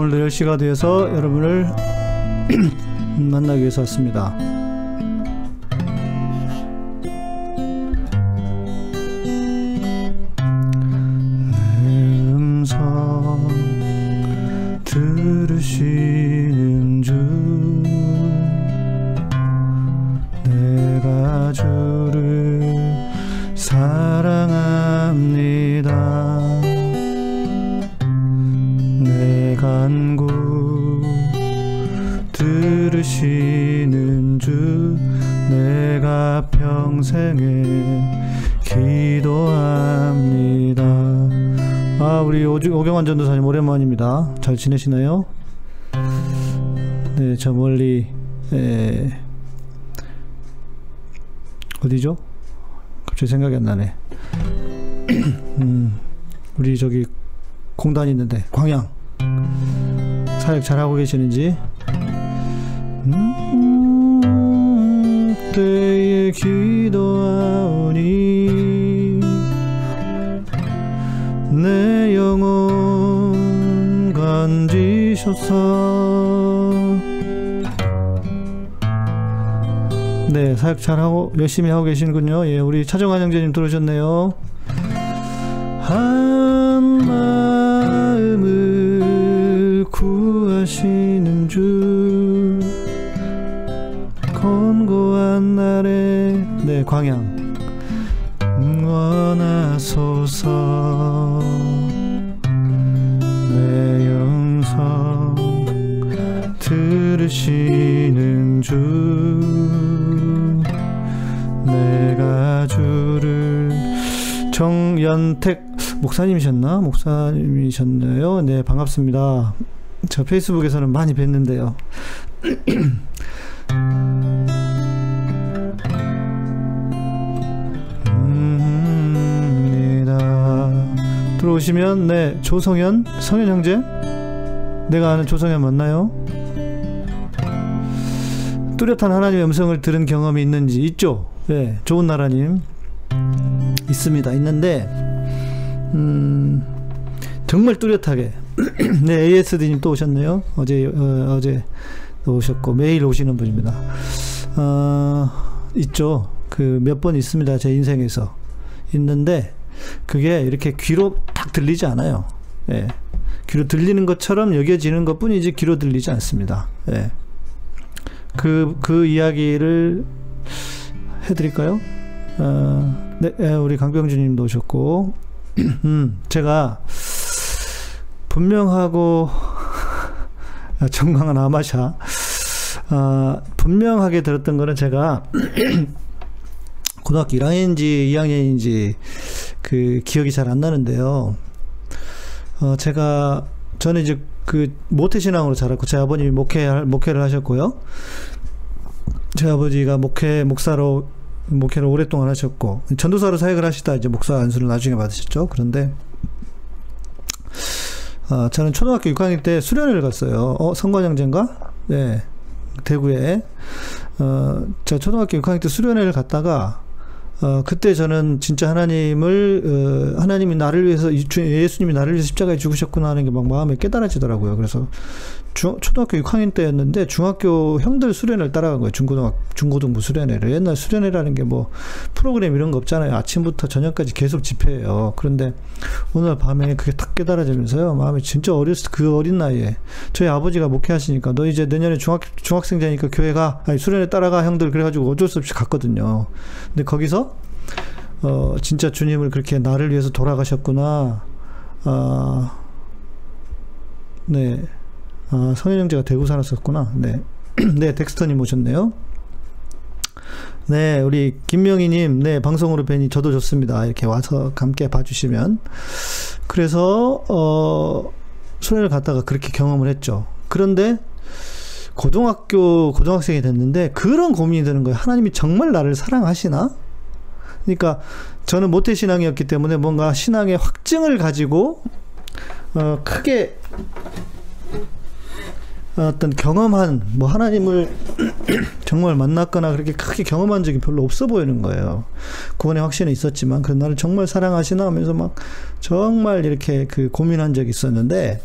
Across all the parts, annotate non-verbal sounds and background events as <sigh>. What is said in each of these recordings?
오늘도 10시가 되어서 여러분을 <clears throat> 만나기 위해서 왔습니다. 지내시나요? 네 저 멀리 에, 어디죠? 갑자기 생각이 안 나네 <clears throat> 음, 우리 저기 공단 있는데 광양 사역 잘하고 계시는지 네 사역 잘하고 열심히 하고 계시는군요. 예 우리 차정환 형제님 들어오셨네요. 한 마음을 구하시는 주 권고한 날에 네 광양. 원하소서. 내 영성 들으시는 주 정연택 목사님이셨나? 목사님이셨나요? 네, 반갑습니다. 저 페이스북에서는 많이 뵀는데요. 음, 들어오시면 네 조성현 성현 형제 내가 아는 조성현 맞나요? 뚜렷한 하나님의 음성을 들은 경험이 있는지 있죠? 네 좋은 나라님 있습니다 있는데 음, 정말 뚜렷하게. <clears throat> 네 ASD님 또 오셨네요. 어제 어, 어제 오셨고 매일 오시는 분입니다. 어, 있죠. 그 몇 번 있습니다 제 인생에서. 있는데 그게 이렇게 귀로 딱 들리지 않아요. 예. 귀로 들리는 것처럼 여겨지는 것 뿐이지 귀로 들리지 않습니다. 예. 그, 그 이야기를 해드릴까요? 어, 네, 예, 우리 강병주님도 오셨고, 음, <clears throat> 제가 분명하고 정강한 아마샤, 어, 분명하게 들었던 거는 제가 <clears throat> 고등학교 1학년인지 2학년인지 그 기억이 잘 안 나는데요. 어, 제가 저는 이제 그 모태 신앙으로 자랐고 제 아버님이 목회 목회를 하셨고요. 제 아버지가 목회 목사로 목회를 오랫동안 하셨고 전도사로 사역을 하시다 이제 목사 안수를 나중에 받으셨죠. 그런데 아, 저는 초등학교 6학년 때 수련회를 갔어요. 어, 성관영제인가? 네. 대구에. 어, 제가 초등학교 6학년 때 수련회를 갔다가 어, 그때 저는 진짜 하나님을, 어, 하나님이 나를 위해서, 예수님이 나를 위해서 십자가에 죽으셨구나 하는 게 막 마음에 깨달아지더라고요. 그래서 중, 초등학교 6학년 때였는데 중학교 형들 수련회를 따라간 거예요. 중고등학, 중고등부 수련회를. 옛날 수련회라는 게 뭐 프로그램 이런 거 없잖아요. 아침부터 저녁까지 계속 집회예요. 그런데 오늘 밤에 그게 탁 깨달아지면서요. 마음이 진짜 어렸을 그 어린 나이에 저희 아버지가 목회하시니까 너 이제 내년에 중학, 중학생 되니까 교회 가, 아니 수련회 따라가 형들 그래 가지고 어쩔 수 없이 갔거든요. 근데 거기서 어, 진짜 주님을 그렇게 나를 위해서 돌아가셨구나. 아, 네. 아, 성현 형제가 대구 살았었구나. 네. <clears throat> 네, 덱스터님 오셨네요. 네, 우리 김명희님, 네, 방송으로 뵈니 저도 좋습니다. 이렇게 와서 함께 봐주시면. 그래서, 어, 수련을 갔다가 그렇게 경험을 했죠. 그런데, 고등학교, 고등학생이 됐는데, 그런 고민이 드는 거예요. 하나님이 정말 나를 사랑하시나? 그러니까, 저는 모태신앙이었기 때문에 뭔가 신앙의 확증을 가지고, 어, 크게, 어떤 경험한 뭐 하나님을 <clears throat> 정말 만났거나 그렇게 크게 경험한 적이 별로 없어 보이는 거예요. 구원의 확신은 있었지만 그 나를 정말 사랑하시나 하면서 막 정말 이렇게 그 고민한 적이 있었는데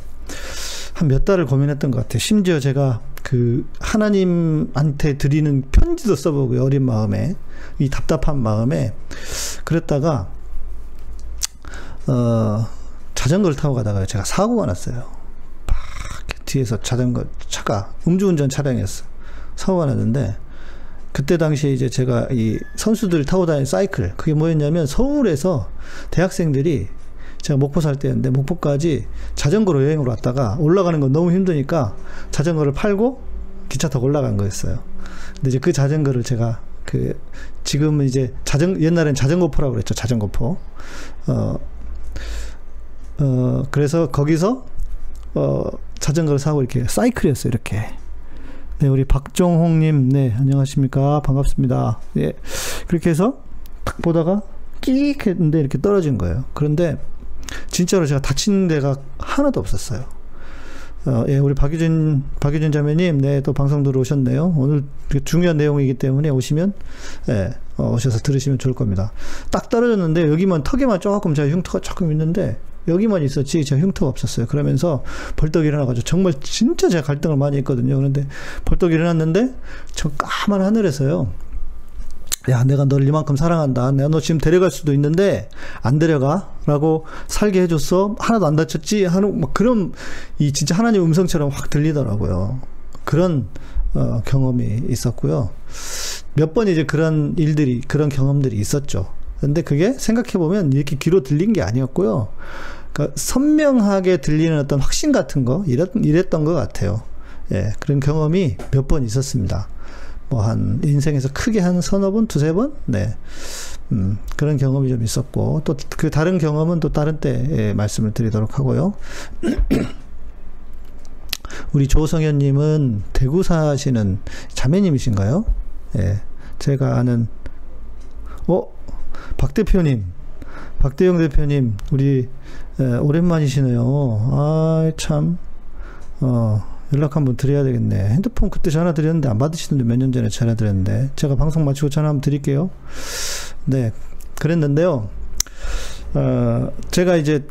한 몇 달을 고민했던 것 같아요. 심지어 제가 그 하나님한테 드리는 편지도 써보고요. 어린 마음에 이 답답한 마음에 그랬다가 어 자전거를 타고 가다가 제가 사고가 났어요. 막 뒤에서 자전거 차가 음주운전 차량이었어. 사고가 났는데 그때 당시에 이제 제가 이 선수들 타고 다니는 사이클 그게 뭐였냐면 서울에서 대학생들이 제가 목포 살 때였는데 목포까지 자전거로 여행을 왔다가 올라가는 건 너무 힘드니까 자전거를 팔고 기차 타고 올라간 거였어요. 근데 이제 그 자전거를 제가 그 지금은 이제 자전 옛날엔 자전거포라고 그랬죠. 자전거포. 어, 어 그래서 거기서 어 자전거를 사고 이렇게 사이클이었어요. 이렇게. 네, 우리 박종홍님, 네, 안녕하십니까. 반갑습니다. 예. 그렇게 해서 딱 보다가 끼익 했는데 이렇게 떨어진 거예요. 그런데 진짜로 제가 다친 데가 하나도 없었어요. 어, 예, 우리 박유진, 박유진 자매님, 네, 또 방송 들어오셨네요. 오늘 중요한 내용이기 때문에 오시면, 예, 어, 오셔서 들으시면 좋을 겁니다. 딱 떨어졌는데, 여기만, 턱에만 조금 제가 흉터가 조금 있는데, 여기만 있었지, 제가 흉터가 없었어요. 그러면서 벌떡 일어나가지고, 정말 진짜 제가 갈등을 많이 했거든요. 그런데 벌떡 일어났는데, 저 까만 하늘에서요, 야, 내가 너를 이만큼 사랑한다. 내가 너 지금 데려갈 수도 있는데, 안 데려가. 라고 살게 해줬어. 하나도 안 다쳤지. 하는, 막 그런, 이 진짜 하나님 음성처럼 확 들리더라고요. 그런, 어, 경험이 있었고요. 몇 번 이제 그런 일들이, 그런 경험들이 있었죠. 근데 그게 생각해보면 이렇게 귀로 들린 게 아니었고요. 그러니까 선명하게 들리는 어떤 확신 같은 거, 이랬, 이랬던 것 같아요. 예, 그런 경험이 몇 번 있었습니다. 뭐 한 인생에서 크게 한 서너 번, 두세 번? 네. 음, 그런 경험이 좀 있었고, 또 그 다른 경험은 또 다른 때 말씀을 드리도록 하고요. <clears throat> 우리 조성현님은 대구 사시는 자매님이신가요? 예. 제가 아는, 어? 박 대표님, 박대영 대표님, 우리, 에, 오랜만이시네요. 아, 참, 어, 연락 한번 드려야 되겠네. 핸드폰 그때 전화 드렸는데 안 받으시던데 몇 년 전에 전화 드렸는데 제가 방송 마치고 전화 한번 드릴게요. 네, 그랬는데요. 어, 제가 이제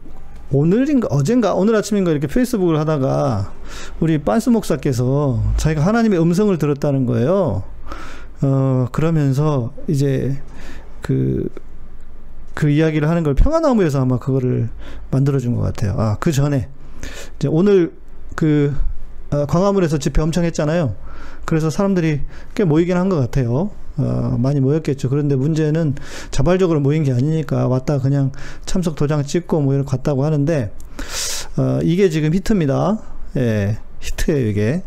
오늘인가 어젠가 오늘 아침인가 이렇게 페이스북을 하다가 우리 빤스 목사께서 자기가 하나님의 음성을 들었다는 거예요. 어, 그러면서 이제 그, 그 이야기를 하는 걸 평화나무에서 아마 그거를 만들어준 것 같아요. 아, 그 전에. 이제 오늘 그 어, 광화문에서 집회 엄청 했잖아요. 그래서 사람들이 꽤 모이긴 한 것 같아요. 어, 많이 모였겠죠. 그런데 문제는 자발적으로 모인 게 아니니까 왔다 그냥 참석 도장 찍고 뭐 이렇게 갔다고 하는데, 어, 이게 지금 히트입니다. 예, 히트예요, 이게.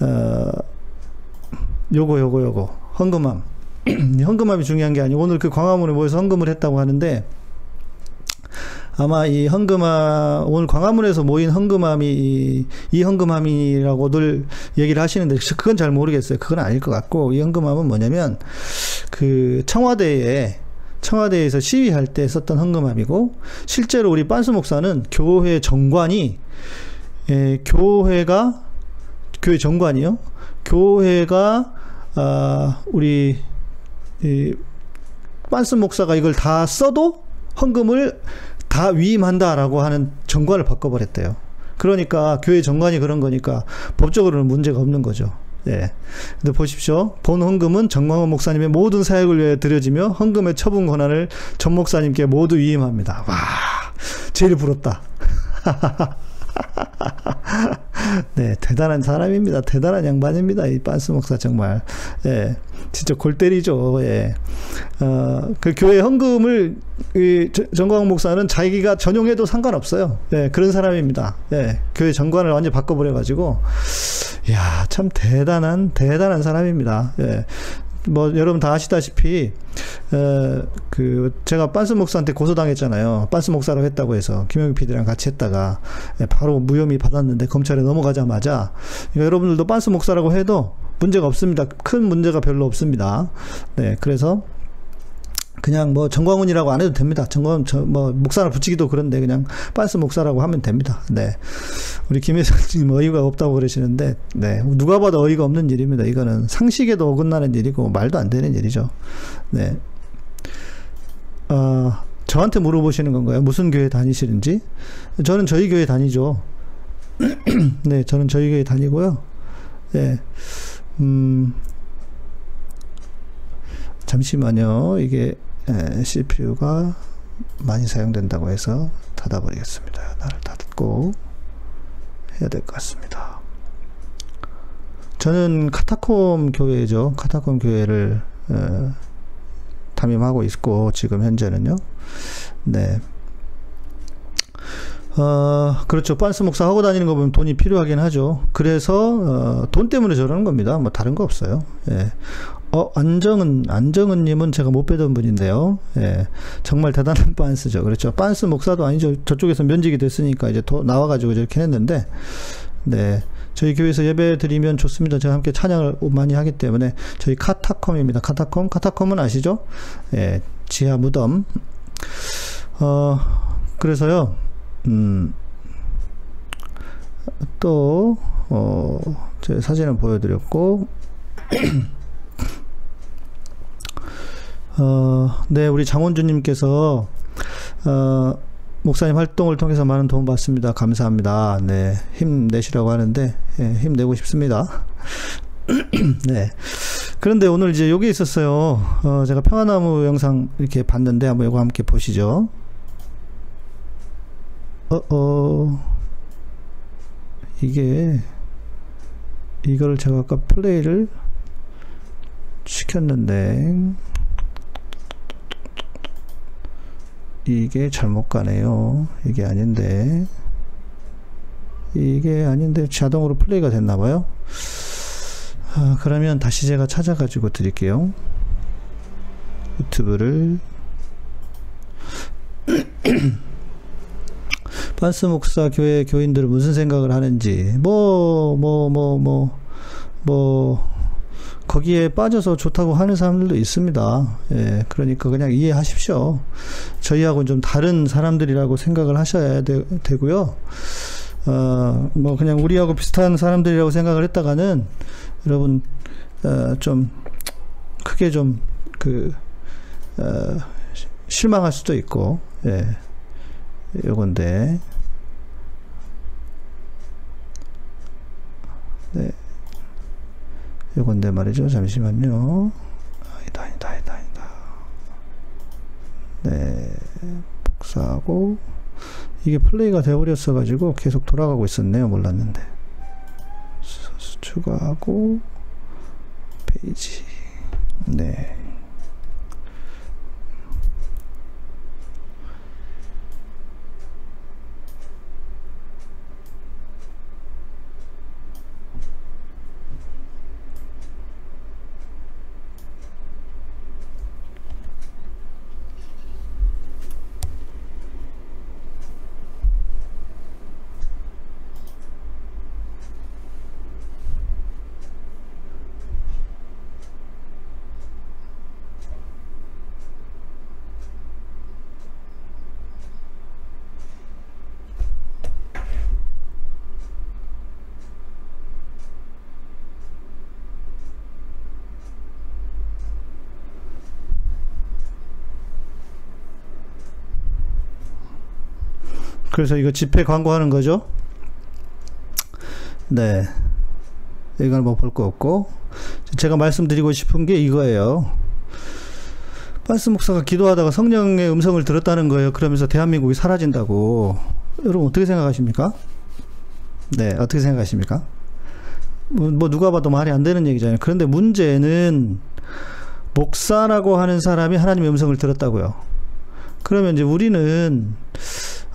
어, 요거, 요거, 요거. 헌금함. <clears throat> 헌금함이 중요한 게 아니고 오늘 그 광화문에 모여서 헌금을 했다고 하는데, 아마 이 헌금함 오늘 광화문에서 모인 헌금함이 이, 이 헌금함이라고들 얘기를 하시는데 그건 잘 모르겠어요. 그건 아닐 것 같고 이 헌금함은 뭐냐면 그 청와대에 청와대에서 시위할 때 썼던 헌금함이고 실제로 우리 빤스 목사는 교회 정관이 예, 교회가 교회 정관이요. 교회가 아 우리 이 빤스 목사가 이걸 다 써도 헌금을 다 위임한다라고 하는 정관을 바꿔버렸대요. 그러니까 교회 정관이 그런 거니까 법적으로는 문제가 없는 거죠. 예. 근데 보십시오. 본 헌금은 정광훈 목사님의 모든 사역을 위해 드려지며 헌금의 처분 권한을 전 목사님께 모두 위임합니다. 와, 제일 부럽다. <laughs> <laughs> 네, 대단한 사람입니다. 대단한 양반입니다. 이 빤스 목사 정말. 예. 진짜 골 때리죠. 예. 어, 그 교회 헌금을 이 정광 목사는 자기가 전용해도 상관없어요. 예, 그런 사람입니다. 예. 교회 정관을 완전 바꿔 버려 가지고 야, 참 대단한 대단한 사람입니다. 예. 뭐 여러분 다 아시다시피 어, 그 제가 빤스 목사한테 고소당했잖아요. 빤스 목사라고 했다고 해서 김영희 PD랑 같이 했다가 예, 바로 무혐의 받았는데 검찰에 넘어가자마자 그러니까 여러분들도 빤스 목사라고 해도 문제가 없습니다. 큰 문제가 별로 없습니다. 네, 그래서 그냥 뭐 정광훈이라고 안 해도 됩니다. 정광훈 저뭐 목사를 붙이기도 그런데 그냥 빤스 목사라고 하면 됩니다. 네. 우리 김혜선님 어이가 없다고 그러시는데 네. 누가 봐도 어이가 없는 일입니다. 이거는 상식에도 어긋나는 일이고 말도 안 되는 일이죠. 네. 어, 저한테 물어보시는 건가요? 무슨 교회 다니시는지? 저는 저희 교회 다니죠. <clears throat> 네, 저는 저희 교회 다니고요. 네, 음, 잠시만요. 이게 에, CPU가 많이 사용된다고 해서 닫아버리겠습니다. 나를 닫고 해야 될 것 같습니다. 저는 카타콤 교회죠. 카타콤 교회를 에, 담임하고 있고 지금 현재는요. 네. 어, 그렇죠. 빤스 목사 하고 다니는 거 보면 돈이 필요하긴 하죠. 그래서, 어, 돈 때문에 저러는 겁니다. 뭐 다른 거 없어요. 예. 어, 안정은, 안정은님은 제가 못 뵈던 분인데요. 예. 정말 대단한 <laughs> 빤스죠. 그렇죠. 빤스 목사도 아니죠. 저쪽에서 면직이 됐으니까 이제 도, 나와가지고 저렇게 했는데, 네. 저희 교회에서 예배 드리면 좋습니다. 제가 함께 찬양을 많이 하기 때문에 저희 카타콤입니다. 카타콤, 카타콤은 아시죠? 예, 지하 무덤. 어, 그래서요, 음, 또, 어, 제 사진을 보여드렸고, <clears throat> 어, 네, 우리 장원주님께서, 어, 목사님 활동을 통해서 많은 도움 받습니다. 감사합니다. 네, 힘내시라고 하는데, 예, 힘내고 싶습니다. <clears throat> 네. 그런데 오늘 이제 여기 있었어요. 어, 제가 평화나무 영상 이렇게 봤는데 한번 이거 함께 보시죠. 어, 어, 이게, 이걸 제가 아까 플레이를 시켰는데, 이게 잘못 가네요. 이게 아닌데, 이게 아닌데 자동으로 플레이가 됐나봐요. 아, 그러면 다시 제가 찾아가지고 드릴게요. 유튜브를 <clears throat> 반스 목사 교회 교인들은 무슨 생각을 하는지 뭐 뭐 뭐 뭐 뭐 거기에 빠져서 좋다고 하는 사람들도 있습니다. 예, 그러니까 그냥 이해하십시오. 저희하고는 좀 다른 사람들이라고 생각을 하셔야 되, 고요 어, 뭐 그냥 우리하고 비슷한 사람들이라고 생각을 했다가는 여러분 어, 좀 크게 좀그 어, 실망할 수도 있고 예. 요건데 네 요건데 말이죠. 잠시만요. 아니다 아니다 아니다 아니다. 네. 복사하고 이게 플레이가 되어버렸어 가지고 계속 돌아가고 있었네요. 몰랐는데. 추가하고 페이지. 네 그래서 이거 집회 광고하는 거죠. 네. 이건 뭐 볼 거 없고. 제가 말씀드리고 싶은 게 이거예요. 반스 목사가 기도하다가 성령의 음성을 들었다는 거예요. 그러면서 대한민국이 사라진다고. 여러분 어떻게 생각하십니까? 네, 어떻게 생각하십니까? 뭐, 뭐 누가 봐도 말이 안 되는 얘기잖아요. 그런데 문제는 목사라고 하는 사람이 하나님의 음성을 들었다고요. 그러면 이제 우리는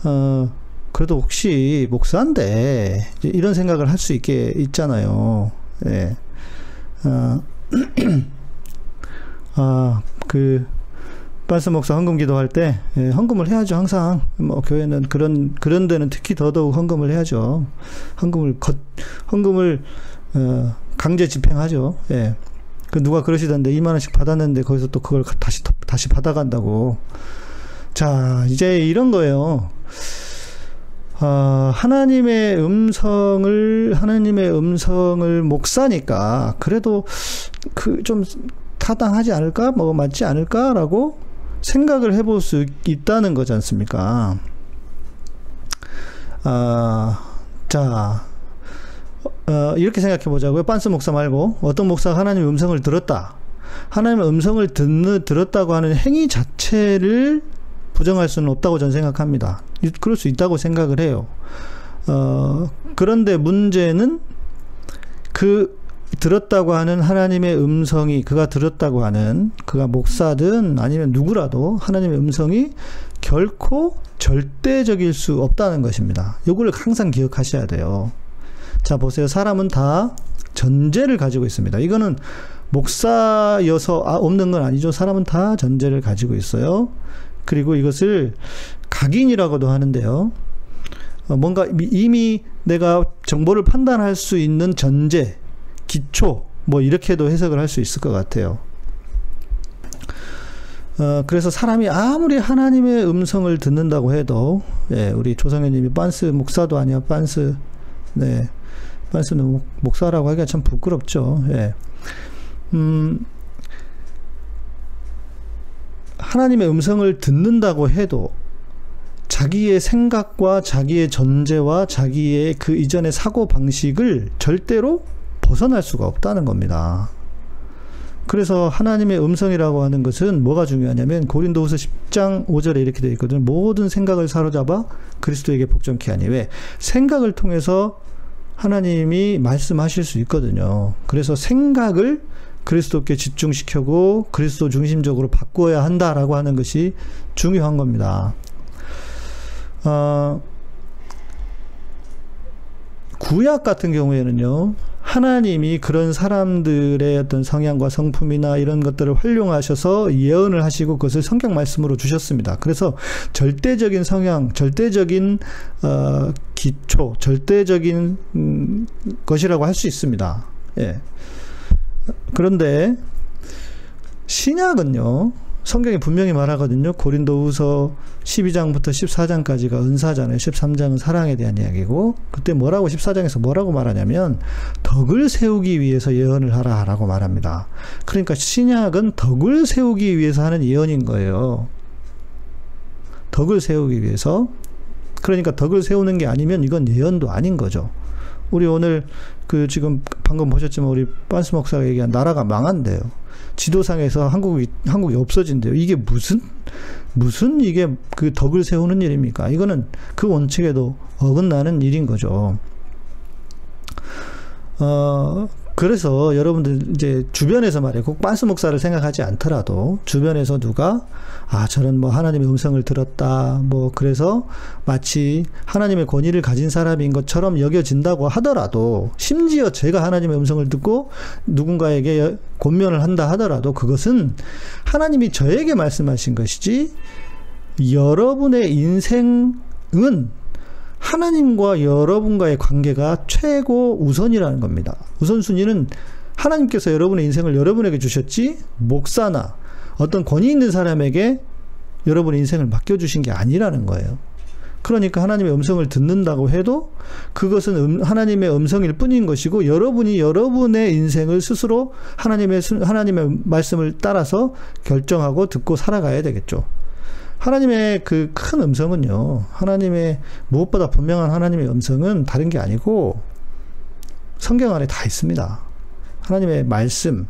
어, 그래도 혹시 목사인데 이런 생각을 할 수 있게 있잖아요. 예. 어, <clears throat> 아, 그 발스 목사 헌금 기도할 때 예, 헌금을 해야죠. 항상 뭐 교회는 그런 그런 데는 특히 더더욱 헌금을 해야죠. 헌금을 거, 헌금을 어, 강제 집행하죠. 예. 그 누가 그러시던데 2만 원씩 받았는데 거기서 또 그걸 다시 다시 받아간다고. 자, 이제 이런 거예요. 어, 하나님의 음성을 하나님의 음성을 목사니까 그래도 그 좀 타당하지 않을까 뭐 맞지 않을까라고 생각을 해볼 수 있다는 거지 않습니까? 아 자, 어, 이렇게 생각해 보자고요. 빤스 목사 말고 어떤 목사가 하나님의 음성을 들었다. 하나님의 음성을 듣는, 들었다고 하는 행위 자체를 부정할 수는 없다고 저는 생각합니다. 그럴 수 있다고 생각을 해요. 어, 그런데 문제는 그 들었다고 하는 하나님의 음성이 그가 들었다고 하는 그가 목사든 아니면 누구라도 하나님의 음성이 결코 절대적일 수 없다는 것입니다. 이걸 항상 기억하셔야 돼요. 자, 보세요. 사람은 다 전제를 가지고 있습니다. 이거는 목사여서 아, 없는 건 아니죠. 사람은 다 전제를 가지고 있어요. 그리고 이것을 각인이라고도 하는데요. 어, 뭔가 이미 내가 정보를 판단할 수 있는 전제, 기초, 뭐 이렇게도 해석을 할 수 있을 것 같아요. 어, 그래서 사람이 아무리 하나님의 음성을 듣는다고 해도, 예, 우리 조성현님이 빤스 목사도 아니야, 빤스, 네, 빤스는 목 사라고 하기가 참 부끄럽죠. 예. 음, 하나님의 음성을 듣는다고 해도 자기의 생각과 자기의 전제와 자기의 그 이전의 사고 방식을 절대로 벗어날 수가 없다는 겁니다. 그래서 하나님의 음성이라고 하는 것은 뭐가 중요하냐면 고린도후서 10장 5절에 이렇게 되어 있거든요. 모든 생각을 사로잡아 그리스도에게 복종케 하니 왜 생각을 통해서 하나님이 말씀하실 수 있거든요. 그래서 생각을 그리스도께 집중시켜고 그리스도 중심적으로 바꾸어야 한다라고 하는 것이 중요한 겁니다. 어, 구약 같은 경우에는요, 하나님이 그런 사람들의 어떤 성향과 성품이나 이런 것들을 활용하셔서 예언을 하시고 그것을 성경 말씀으로 주셨습니다. 그래서 절대적인 성향, 절대적인 어, 기초, 절대적인 음, 것이라고 할 수 있습니다. 예. 그런데 신약은요. 성경이 분명히 말하거든요. 고린도후서 12장부터 14장까지가 은사잖아요. 13장은 사랑에 대한 이야기고 그때 뭐라고 14장에서 뭐라고 말하냐면 덕을 세우기 위해서 예언을 하라라고 말합니다. 그러니까 신약은 덕을 세우기 위해서 하는 예언인 거예요. 덕을 세우기 위해서 그러니까 덕을 세우는 게 아니면 이건 예언도 아닌 거죠. 우리 오늘 그 지금 방금 보셨지만 우리 빤스 목사가 얘기한 나라가 망한대요. 지도상에서 한국이 한국이 없어진대요. 이게 무슨 무슨 이게 그 덕을 세우는 일입니까? 이거는 그 원칙에도 어긋나는 일인 거죠. 어, 그래서 여러분들 이제 주변에서 말이에요. 꼭 빤스 목사를 생각하지 않더라도 주변에서 누가 아 저는 뭐 하나님의 음성을 들었다 뭐 그래서 마치 하나님의 권위를 가진 사람인 것처럼 여겨진다고 하더라도 심지어 제가 하나님의 음성을 듣고 누군가에게 권면을 한다 하더라도 그것은 하나님이 저에게 말씀하신 것이지 여러분의 인생은 하나님과 여러분과의 관계가 최고 우선이라는 겁니다. 우선순위는 하나님께서 여러분의 인생을 여러분에게 주셨지, 목사나 어떤 권위 있는 사람에게 여러분의 인생을 맡겨주신 게 아니라는 거예요. 그러니까 하나님의 음성을 듣는다고 해도 그것은 음, 하나님의 음성일 뿐인 것이고 여러분이 여러분의 인생을 스스로 하나님의 하나님의 말씀을 따라서 결정하고 듣고 살아가야 되겠죠. 하나님의 그 큰 음성은요, 하나님의 무엇보다 분명한 하나님의 음성은 다른 게 아니고 성경 안에 다 있습니다. 하나님의 말씀,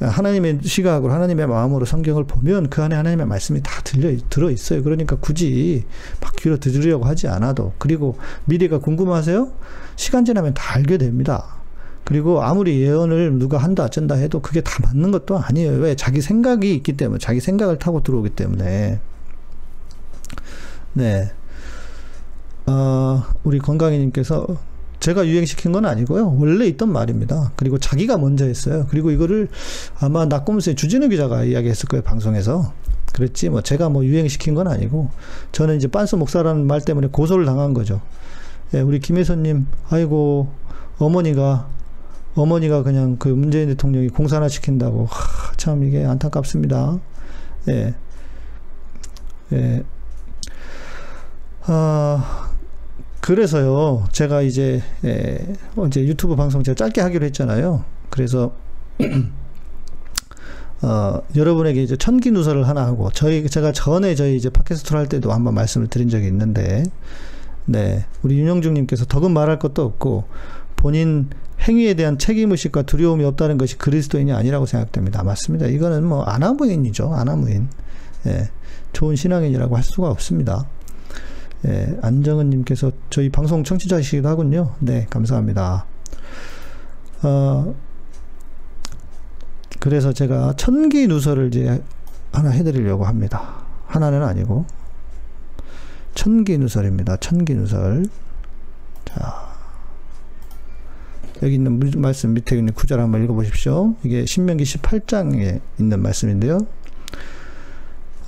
하나님의 시각으로 하나님의 마음으로 성경을 보면 그 안에 하나님의 말씀이 다 들려 들어 있어요. 그러니까 굳이 막 귀로 들으려고 하지 않아도 그리고 미래가 궁금하세요? 시간 지나면 다 알게 됩니다. 그리고 아무리 예언을 누가 한다 어쩐다 해도 그게 다 맞는 것도 아니에요. 왜? 자기 생각이 있기 때문에 자기 생각을 타고 들어오기 때문에 네. 어, 우리 건강이님께서 제가 유행시킨 건 아니고요. 원래 있던 말입니다. 그리고 자기가 먼저 했어요. 그리고 이거를 아마 낙곰수의 주진우 기자가 이야기했을 거예요. 방송에서. 그랬지. 뭐 제가 뭐 유행시킨 건 아니고 저는 이제 빤스 목사라는 말 때문에 고소를 당한 거죠. 예, 우리 김혜선님, 아이고 어머니가 어머니가 그냥 그 문재인 대통령이 공산화 시킨다고 하, 참 이게 안타깝습니다. 예. 예. 아, 그래서요, 제가 이제, 예, 이제 유튜브 방송 제가 짧게 하기로 했잖아요. 그래서, <clears throat> 어, 여러분에게 이제 천기 누설을 하나 하고, 저희, 제가 전에 저희 이제 팟캐스트를 할 때도 한번 말씀을 드린 적이 있는데, 네. 우리 윤영중님께서 덕은 말할 것도 없고 본인 행위에 대한 책임 의식과 두려움이 없다는 것이 그리스도인이 아니라고 생각됩니다. 맞습니다. 이거는 뭐 아나무인이죠. 아나무인. 예. 좋은 신앙인이라고 할 수가 없습니다. 예. 안정은님께서 저희 방송 청취자이시기도 하군요. 네. 감사합니다. 어, 그래서 제가 천기 누설을 이제 하나 해드리려고 합니다. 하나는 아니고 천기 누설입니다. 천기 누설. 자, 여기 있는 말씀 밑에 있는 구절 한번 읽어보십시오. 이게 신명기 18장에 있는 말씀인데요.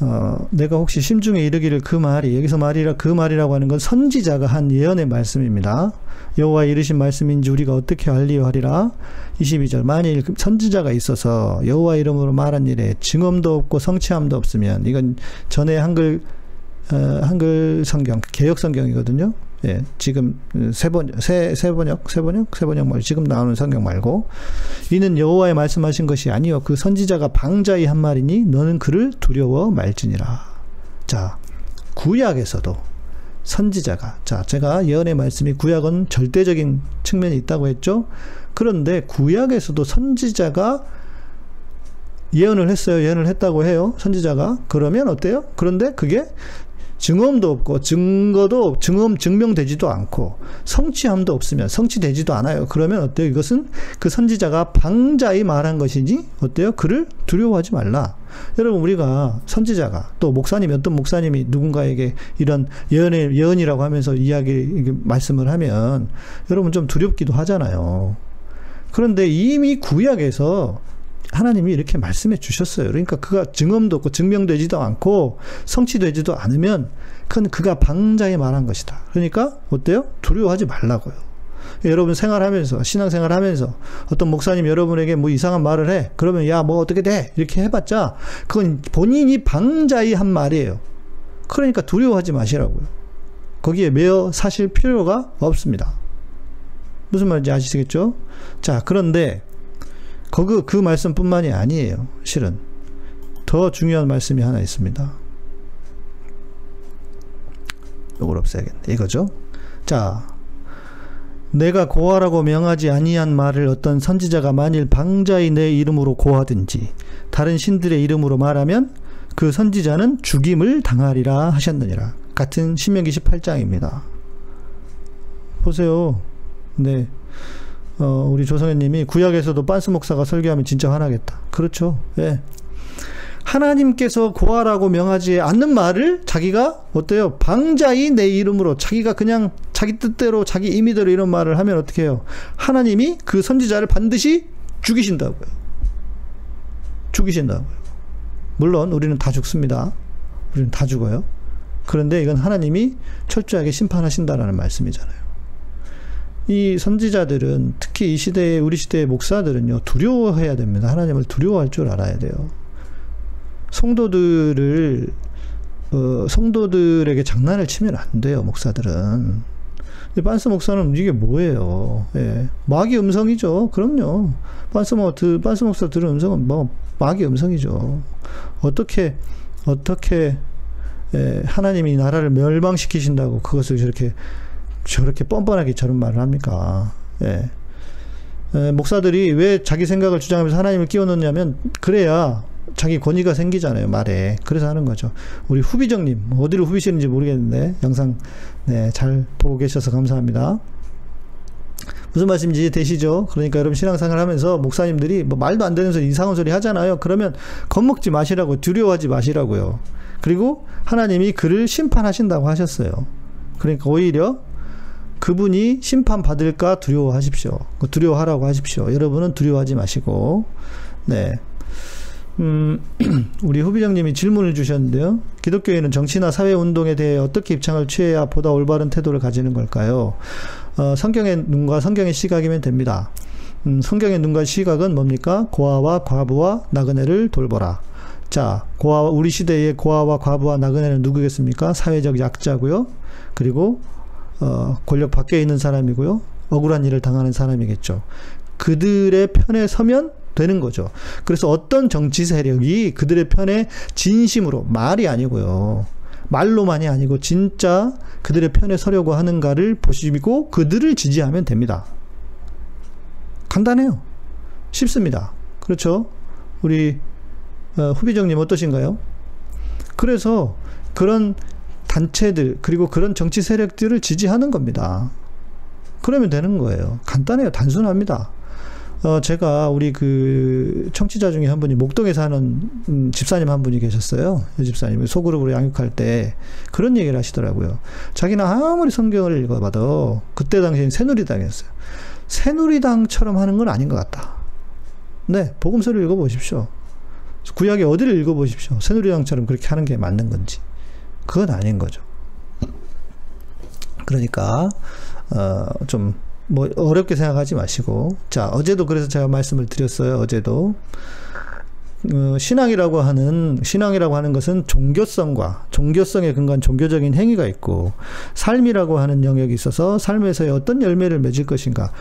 어, 내가 혹시 심중에 이르기를 그 말이 여기서 말이라 그 말이라고 하는 건 선지자가 한 예언의 말씀입니다. 여호와 이르신 말씀인지 우리가 어떻게 알리요 하리라. 22절 만일 그 선지자가 있어서 여호와 이름으로 말한 일에 증언도 없고 성취함도 없으면 이건 전에 한글 어, 한글 성경 개혁 성경이거든요. 예, 지금 세번 세 세번역 세번역 세번역 말 지금 나오는 성경 말고 이는 여호와의 말씀하신 것이 아니요 그 선지자가 방자히 한 말이니 너는 그를 두려워 말지니라. 자 구약에서도 선지자가 자 제가 예언의 말씀이 구약은 절대적인 측면이 있다고 했죠. 그런데 구약에서도 선지자가 예언을 했어요. 예언을 했다고 해요. 선지자가. 그러면 어때요? 그런데 그게 증언도 없고 증거도 증언 증명되지도 않고 성취함도 없으면 성취되지도 않아요. 그러면 어때요? 이것은 그 선지자가 방자히 말한 것이지 어때요? 그를 두려워하지 말라. 여러분 우리가 선지자가 또 목사님 어떤 목사님이 누군가에게 이런 예언의 예언이라고 하면서 이야기 말씀을 하면 여러분 좀 두렵기도 하잖아요. 그런데 이미 구약에서 하나님이 이렇게 말씀해 주셨어요. 그러니까 그가 증언도 없고 증명되지도 않고 성취되지도 않으면 그건 그가 방자에 말한 것이다. 그러니까 어때요? 두려워하지 말라고요. 여러분 생활하면서 신앙생활 하면서 어떤 목사님 여러분에게 뭐 이상한 말을 해. 그러면 야 뭐 어떻게 돼? 이렇게 해봤자 그건 본인이 방자히 한 말이에요. 그러니까 두려워하지 마시라고요. 거기에 매어 사실 필요가 없습니다. 무슨 말인지 아시겠죠? 자, 그런데 그, 그 말씀뿐만이 아니에요. 실은. 더 중요한 말씀이 하나 있습니다. 이걸 없애야겠네. 이거죠. 자, 내가 고하라고 명하지 아니한 말을 어떤 선지자가 만일 방자의 내 이름으로 고하든지 다른 신들의 이름으로 말하면 그 선지자는 죽임을 당하리라 하셨느니라. 같은 신명기 18장입니다. 보세요. 네. 어, 우리 조성현님이 구약에서도 빤스 목사가 설교하면 진짜 화나겠다. 그렇죠. 예. 하나님께서 고하라고 명하지 않는 말을 자기가 어때요? 방자이 내 이름으로 자기가 그냥 자기 뜻대로 자기 임의대로 이런 말을 하면 어떻게 해요? 하나님이 그 선지자를 반드시 죽이신다고요. 죽이신다고요. 물론 우리는 다 죽습니다. 우리는 다 죽어요. 그런데 이건 하나님이 철저하게 심판하신다라는 말씀이잖아요. 이 선지자들은 특히 이 시대의 우리 시대의 목사들은요 두려워해야 됩니다. 하나님을 두려워할 줄 알아야 돼요. 성도들을 어, 성도들에게 장난을 치면 안 돼요. 목사들은. 반스 목사는 이게 뭐예요? 예. 마귀 음성이죠. 그럼요. 반스 목, 반스 목사 들은 음성은 뭐 마귀 음성이죠. 어떻게 어떻게 예, 하나님이 나라를 멸망시키신다고 그것을 저렇게 저렇게 뻔뻔하게 저런 말을 합니까? 예. 에, 목사들이 왜 자기 생각을 주장하면서 하나님을 끼워 넣냐면 그래야 자기 권위가 생기잖아요 말에. 그래서 하는 거죠. 우리 후비정님 어디로 후비시는지 모르겠는데 영상 네, 잘 보고 계셔서 감사합니다. 무슨 말씀인지 되시죠? 그러니까 여러분 신앙생활 하면서 목사님들이 뭐 말도 안 되는 소리 이상한 소리 하잖아요. 그러면 겁먹지 마시라고 두려워하지 마시라고요. 그리고 하나님이 그를 심판하신다고 하셨어요. 그러니까 오히려 그분이 심판받을까 두려워하십시오. 그 두려워하라고 하십시오. 여러분은 두려워하지 마시고, 네. 음, <clears throat> 우리 후비장님이 질문을 주셨는데요. 기독교인은 정치나 사회운동에 대해 어떻게 입장을 취해야 보다 올바른 태도를 가지는 걸까요? 어, 성경의 눈과 성경의 시각이면 됩니다. 음, 성경의 눈과 시각은 뭡니까? 고아와 과부와 나그네를 돌보라. 자, 고아, 우리 시대의 고아와 과부와 나그네는 누구겠습니까? 사회적 약자고요. 그리고 어, 권력 밖에 있는 사람이고요. 억울한 일을 당하는 사람이겠죠. 그들의 편에 서면 되는 거죠. 그래서 어떤 정치 세력이 그들의 편에 진심으로 말이 아니고요. 말로만이 아니고 진짜 그들의 편에 서려고 하는가를 보시고 그들을 지지하면 됩니다. 간단해요. 쉽습니다. 그렇죠? 우리 어, 후비정님 어떠신가요? 그래서 그런 단체들 그리고 그런 정치 세력들을 지지하는 겁니다. 그러면 되는 거예요. 간단해요. 단순합니다. 어, 제가 우리 그 청취자 중에 한 분이 목동에 사는 음, 집사님 한 분이 계셨어요. 이 집사님이 소그룹으로 양육할 때 그런 얘기를 하시더라고요. 자기는 아무리 성경을 읽어봐도 그때 당시엔 새누리당이었어요. 새누리당처럼 하는 건 아닌 것 같다. 네, 복음서를 읽어보십시오. 구약의 어디를 읽어보십시오. 새누리당처럼 그렇게 하는 게 맞는 건지. 그건 아닌 거죠. 그러니까, 어, 좀, 뭐, 어렵게 생각하지 마시고. 자, 어제도 그래서 제가 말씀을 드렸어요. 어제도. 어, 신앙이라고 하는 신앙이라고 하는 것은 종교성과 종교성에 근거한 종교적인 행위가 있고 삶이라고 하는 영역이 있어서 삶에서의 어떤 열매를 맺을 것인가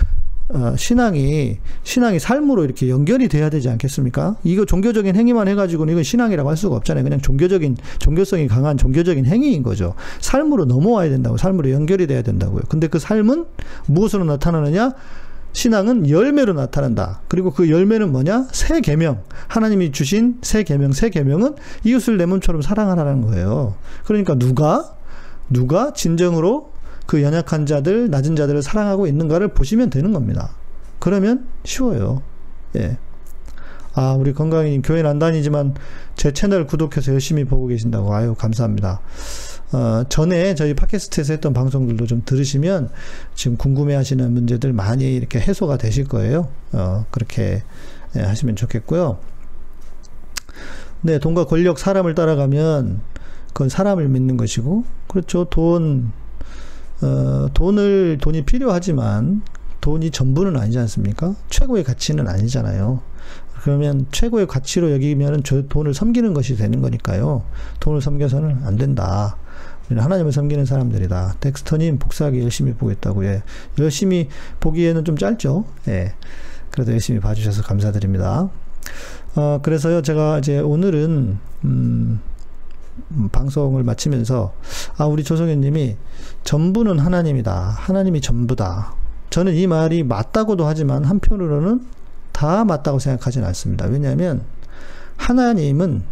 어, 신앙이 신앙이 삶으로 이렇게 연결이 돼야 되지 않겠습니까? 이거 종교적인 행위만 해가지고는 이건 신앙이라고 할 수가 없잖아요. 그냥 종교적인 종교성이 강한 종교적인 행위인 거죠. 삶으로 넘어와야 된다고 삶으로 연결이 돼야 된다고요. 근데 그 삶은 무엇으로 나타나느냐? 신앙은 열매로 나타난다. 그리고 그 열매는 뭐냐? 새 계명. 하나님이 주신 새 계명. 새 계명은 이웃을 내 몸처럼 사랑하라는 거예요. 그러니까 누가 누가 진정으로 그 연약한 자들, 낮은 자들을 사랑하고 있는가를 보시면 되는 겁니다. 그러면 쉬워요. 예. 아, 우리 건강히 교회는 안 다니지만 제 채널 구독해서 열심히 보고 계신다고. 아유, 감사합니다. 어, 전에 저희 팟캐스트에서 했던 방송들도 좀 들으시면 지금 궁금해 하시는 문제들 많이 이렇게 해소가 되실 거예요. 어, 그렇게 예, 하시면 좋겠고요. 네, 돈과 권력, 사람을 따라가면 그건 사람을 믿는 것이고, 그렇죠. 돈, 어, 돈을, 돈이 필요하지만 돈이 전부는 아니지 않습니까? 최고의 가치는 아니잖아요. 그러면 최고의 가치로 여기면 저 돈을 섬기는 것이 되는 거니까요. 돈을 섬겨서는 안 된다. 우리는 하나님을 섬기는 사람들이다. 덱스터님 복사하기 열심히 보겠다고. 예. 열심히 보기에는 좀 짧죠. 예. 그래도 열심히 봐주셔서 감사드립니다. 어, 그래서요, 제가 이제 오늘은, 음, 음, 방송을 마치면서 아 우리 조성현님이 전부는 하나님이다. 하나님이 전부다. 저는 이 말이 맞다고도 하지만 한편으로는 다 맞다고 생각하지는 않습니다. 왜냐하면 하나님은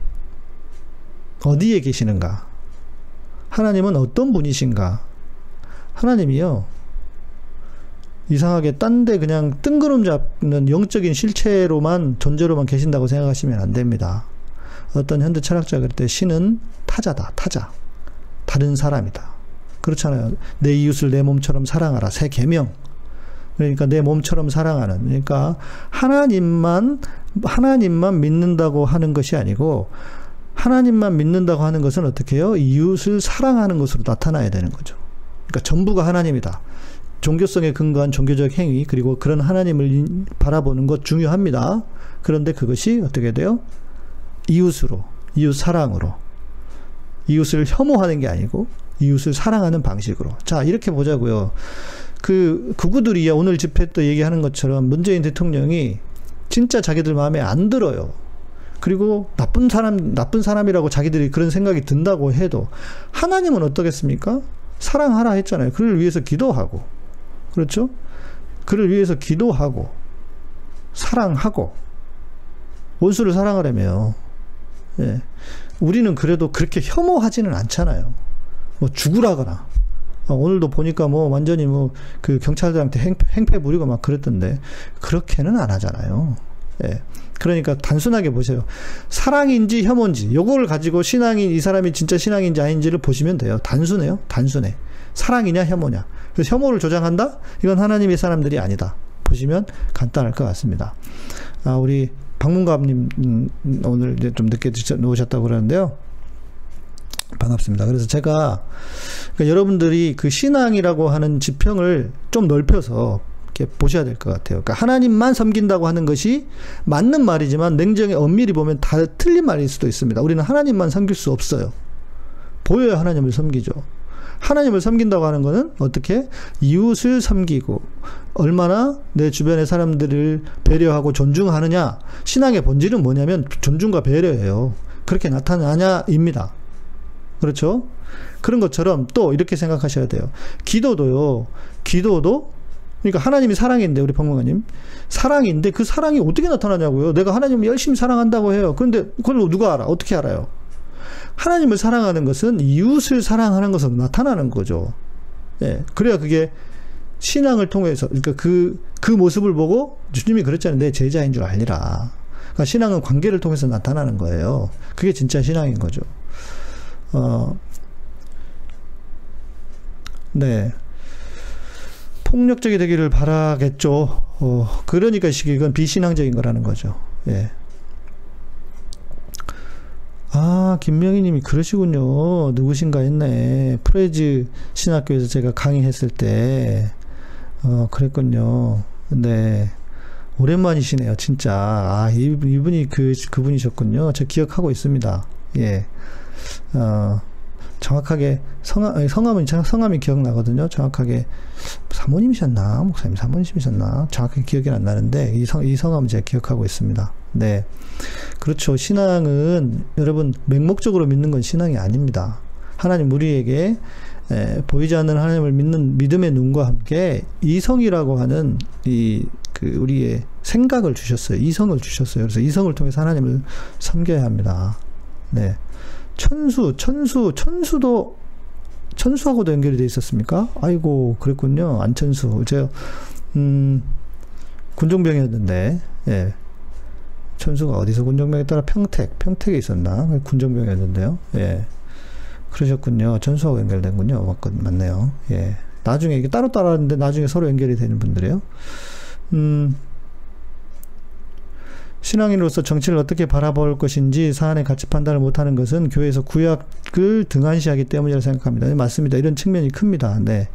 어디에 계시는가? 하나님은 어떤 분이신가? 하나님이요. 이상하게 딴 데 그냥 뜬구름 잡는 영적인 실체로만 존재로만 계신다고 생각하시면 안 됩니다. 어떤 현대 철학자가 그럴 때 신은 타자다, 타자. 다른 사람이다. 그렇잖아요. 내 이웃을 내 몸처럼 사랑하라. 새 계명. 그러니까 내 몸처럼 사랑하는. 그러니까 하나님만 하나님만 믿는다고 하는 것이 아니고 하나님만 믿는다고 하는 것은 어떻게 해요? 이웃을 사랑하는 것으로 나타나야 되는 거죠. 그러니까 전부가 하나님이다. 종교성에 근거한 종교적 행위 그리고 그런 하나님을 바라보는 것 중요합니다. 그런데 그것이 어떻게 돼요? 이웃으로, 이웃 사랑으로, 이웃을 혐오하는 게 아니고 이웃을 사랑하는 방식으로. 자, 이렇게 보자고요. 그 극우들이 오늘 집회 때 얘기하는 것처럼 문재인 대통령이 진짜 자기들 마음에 안 들어요. 그리고 나쁜 사람, 나쁜 사람이라고 자기들이 그런 생각이 든다고 해도 하나님은 어떻겠습니까? 사랑하라 했잖아요. 그를 위해서 기도하고. 그렇죠? 그를 위해서 기도하고, 사랑하고, 원수를 사랑하려며. 예. 우리는 그래도 그렇게 혐오하지는 않잖아요. 뭐 죽으라거나. 어, 오늘도 보니까 뭐 완전히 뭐 그 경찰들한테 행, 행패 부리고 막 그랬던데 그렇게는 안 하잖아요. 예. 그러니까 단순하게 보세요. 사랑인지 혐오인지 요거를 가지고 신앙이 이 사람이 진짜 신앙인지 아닌지를 보시면 돼요. 단순해요. 단순해. 사랑이냐 혐오냐. 그래서 혐오를 조장한다? 이건 하나님의 사람들이 아니다. 보시면 간단할 것 같습니다. 아, 우리 박문갑님 음, 오늘 이제 좀 늦게 놓으셨다고 그러는데요. 반갑습니다. 그래서 제가 그러니까 여러분들이 그 신앙이라고 하는 지평을 좀 넓혀서 이렇게 보셔야 될 것 같아요. 그러니까 하나님만 섬긴다고 하는 것이 맞는 말이지만 냉정히 엄밀히 보면 다 틀린 말일 수도 있습니다. 우리는 하나님만 섬길 수 없어요. 보여야 하나님을 섬기죠. 하나님을 섬긴다고 하는 것은 어떻게 이웃을 섬기고 얼마나 내 주변의 사람들을 배려하고 존중하느냐 신앙의 본질은 뭐냐면 존중과 배려예요. 그렇게 나타나냐입니다. 그렇죠? 그런 것처럼 또 이렇게 생각하셔야 돼요. 기도도요. 기도도 그러니까 하나님이 사랑인데 우리 박문관님 사랑인데 그 사랑이 어떻게 나타나냐고요. 내가 하나님을 열심히 사랑한다고 해요. 그런데 그걸 누가 알아? 어떻게 알아요? 하나님을 사랑하는 것은 이웃을 사랑하는 것으로 나타나는 거죠. 예. 그래야 그게 신앙을 통해서 그러니까 그, 그 모습을 보고 주님이 그랬잖아요. 내 제자인 줄 알리라. 그러니까 신앙은 관계를 통해서 나타나는 거예요. 그게 진짜 신앙인 거죠. 어, 네. 폭력적이 되기를 바라겠죠. 어, 그러니까 이건 비신앙적인 거라는 거죠. 예. 아, 김명희 님이 그러시군요. 누구신가 했네. 프레즈 신학교에서 제가 강의했을 때, 어, 그랬군요. 네. 오랜만이시네요, 진짜. 아, 이분이 그, 그분이셨군요. 저 기억하고 있습니다. 예. 어, 정확하게 성함, 성함은 성함이 기억나거든요. 정확하게 사모님이셨나 목사님 사모님이셨나 정확하게 기억이 안 나는데 이, 성, 이 성함은 제가 기억하고 있습니다. 네, 그렇죠. 신앙은 여러분 맹목적으로 믿는 건 신앙이 아닙니다. 하나님 우리에게 에, 보이지 않는 하나님을 믿는 믿음의 눈과 함께 이성이라고 하는 이 그 우리의 생각을 주셨어요. 이성을 주셨어요. 그래서 이성을 통해서 하나님을 섬겨야 합니다. 네. 천수, 천수, 천수도 천수하고도 연결이 돼 있었습니까? 아이고 그랬군요. 안천수. 제가 음 군종병이었는데 예. 천수가 어디서 군종병에 따라 평택, 평택에 있었나? 군종병이었는데요. 예. 그러셨군요. 천수하고 연결된군요. 맞, 맞네요. 예. 나중에 이게 따로 따로 하는데 나중에 서로 연결이 되는 분들이에요. 음, 신앙인으로서 정치를 어떻게 바라볼 것인지 사안의 가치 판단을 못하는 것은 교회에서 구약을 등한시하기 때문이라고 생각합니다. 네, 맞습니다. 이런 측면이 큽니다. 네.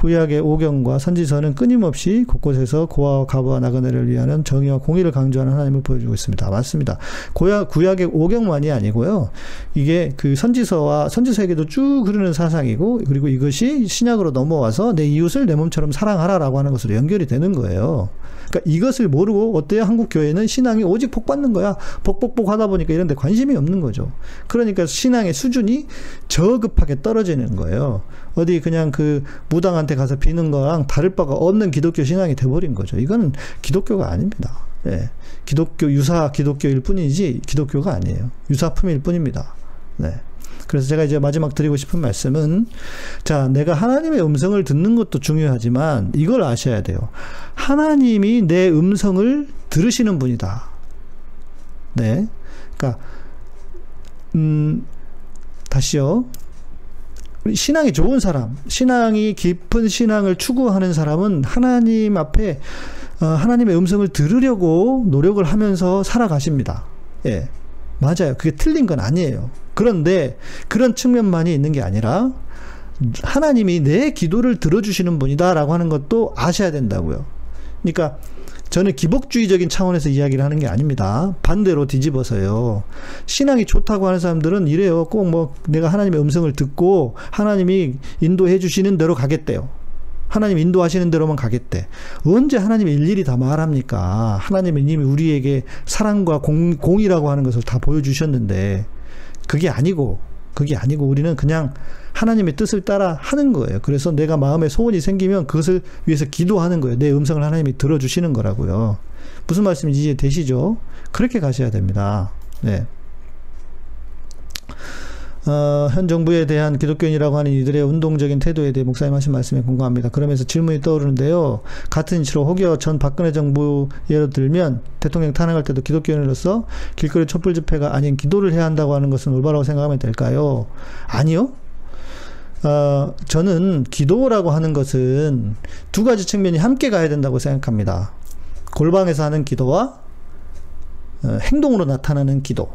구약의 오경과 선지서는 끊임없이 곳곳에서 고아와 가부와 나그네를 위하는 정의와 공의를 강조하는 하나님을 보여주고 있습니다. 맞습니다. 구약, 구약의 오경만이 아니고요. 이게 그 선지서와 선지서에게도 쭉 흐르는 사상이고 그리고 이것이 신약으로 넘어와서 내 이웃을 내 몸처럼 사랑하라라고 하는 것으로 연결이 되는 거예요. 그러니까 이것을 모르고 어때요? 한국 교회는 신앙이 오직 복 받는 거야. 복복복 하다 보니까 이런 데 관심이 없는 거죠. 그러니까 신앙의 수준이 저급하게 떨어지는 거예요. 어디 그냥 그 무당한테 가서 비는 거랑 다를 바가 없는 기독교 신앙이 돼버린 거죠. 이거는 기독교가 아닙니다. 예. 기독교 유사 기독교일 뿐이지 기독교가 아니에요. 유사품일 뿐입니다. 네. 그래서 제가 이제 마지막 드리고 싶은 말씀은 자, 내가 하나님의 음성을 듣는 것도 중요하지만 이걸 아셔야 돼요. 하나님이 내 음성을 들으시는 분이다. 네. 그러니까 음 다시요. 신앙이 좋은 사람, 신앙이 깊은 신앙을 추구하는 사람은 하나님 앞에 어, 하나님의 음성을 들으려고 노력을 하면서 살아가십니다. 예. 맞아요. 그게 틀린 건 아니에요. 그런데 그런 측면만이 있는 게 아니라 하나님이 내 기도를 들어주시는 분이다라고 하는 것도 아셔야 된다고요. 그러니까 저는 기복주의적인 차원에서 이야기를 하는 게 아닙니다. 반대로 뒤집어서요. 신앙이 좋다고 하는 사람들은 이래요. 꼭 뭐 내가 하나님의 음성을 듣고 하나님이 인도해 주시는 대로 가겠대요. 하나님 인도하시는 대로만 가겠대. 언제 하나님이 일일이 다 말합니까? 하나님이 이미 우리에게 사랑과 공, 공이라고 하는 것을 다 보여주셨는데, 그게 아니고, 그게 아니고 우리는 그냥 하나님의 뜻을 따라 하는 거예요. 그래서 내가 마음에 소원이 생기면 그것을 위해서 기도하는 거예요. 내 음성을 하나님이 들어주시는 거라고요. 무슨 말씀인지 이해되시죠? 그렇게 가셔야 됩니다. 네. 어, 현 정부에 대한 기독교인이라고 하는 이들의 운동적인 태도에 대해 목사님 하신 말씀에 공감합니다. 그러면서 질문이 떠오르는데요. 같은 이치로 혹여 전 박근혜 정부 예를 들면 대통령 탄핵할 때도 기독교인으로서 길거리 촛불 집회가 아닌 기도를 해야 한다고 하는 것은 올바라고 생각하면 될까요? 아니요. 어, 저는 기도라고 하는 것은 두 가지 측면이 함께 가야 된다고 생각합니다. 골방에서 하는 기도와 어, 행동으로 나타나는 기도.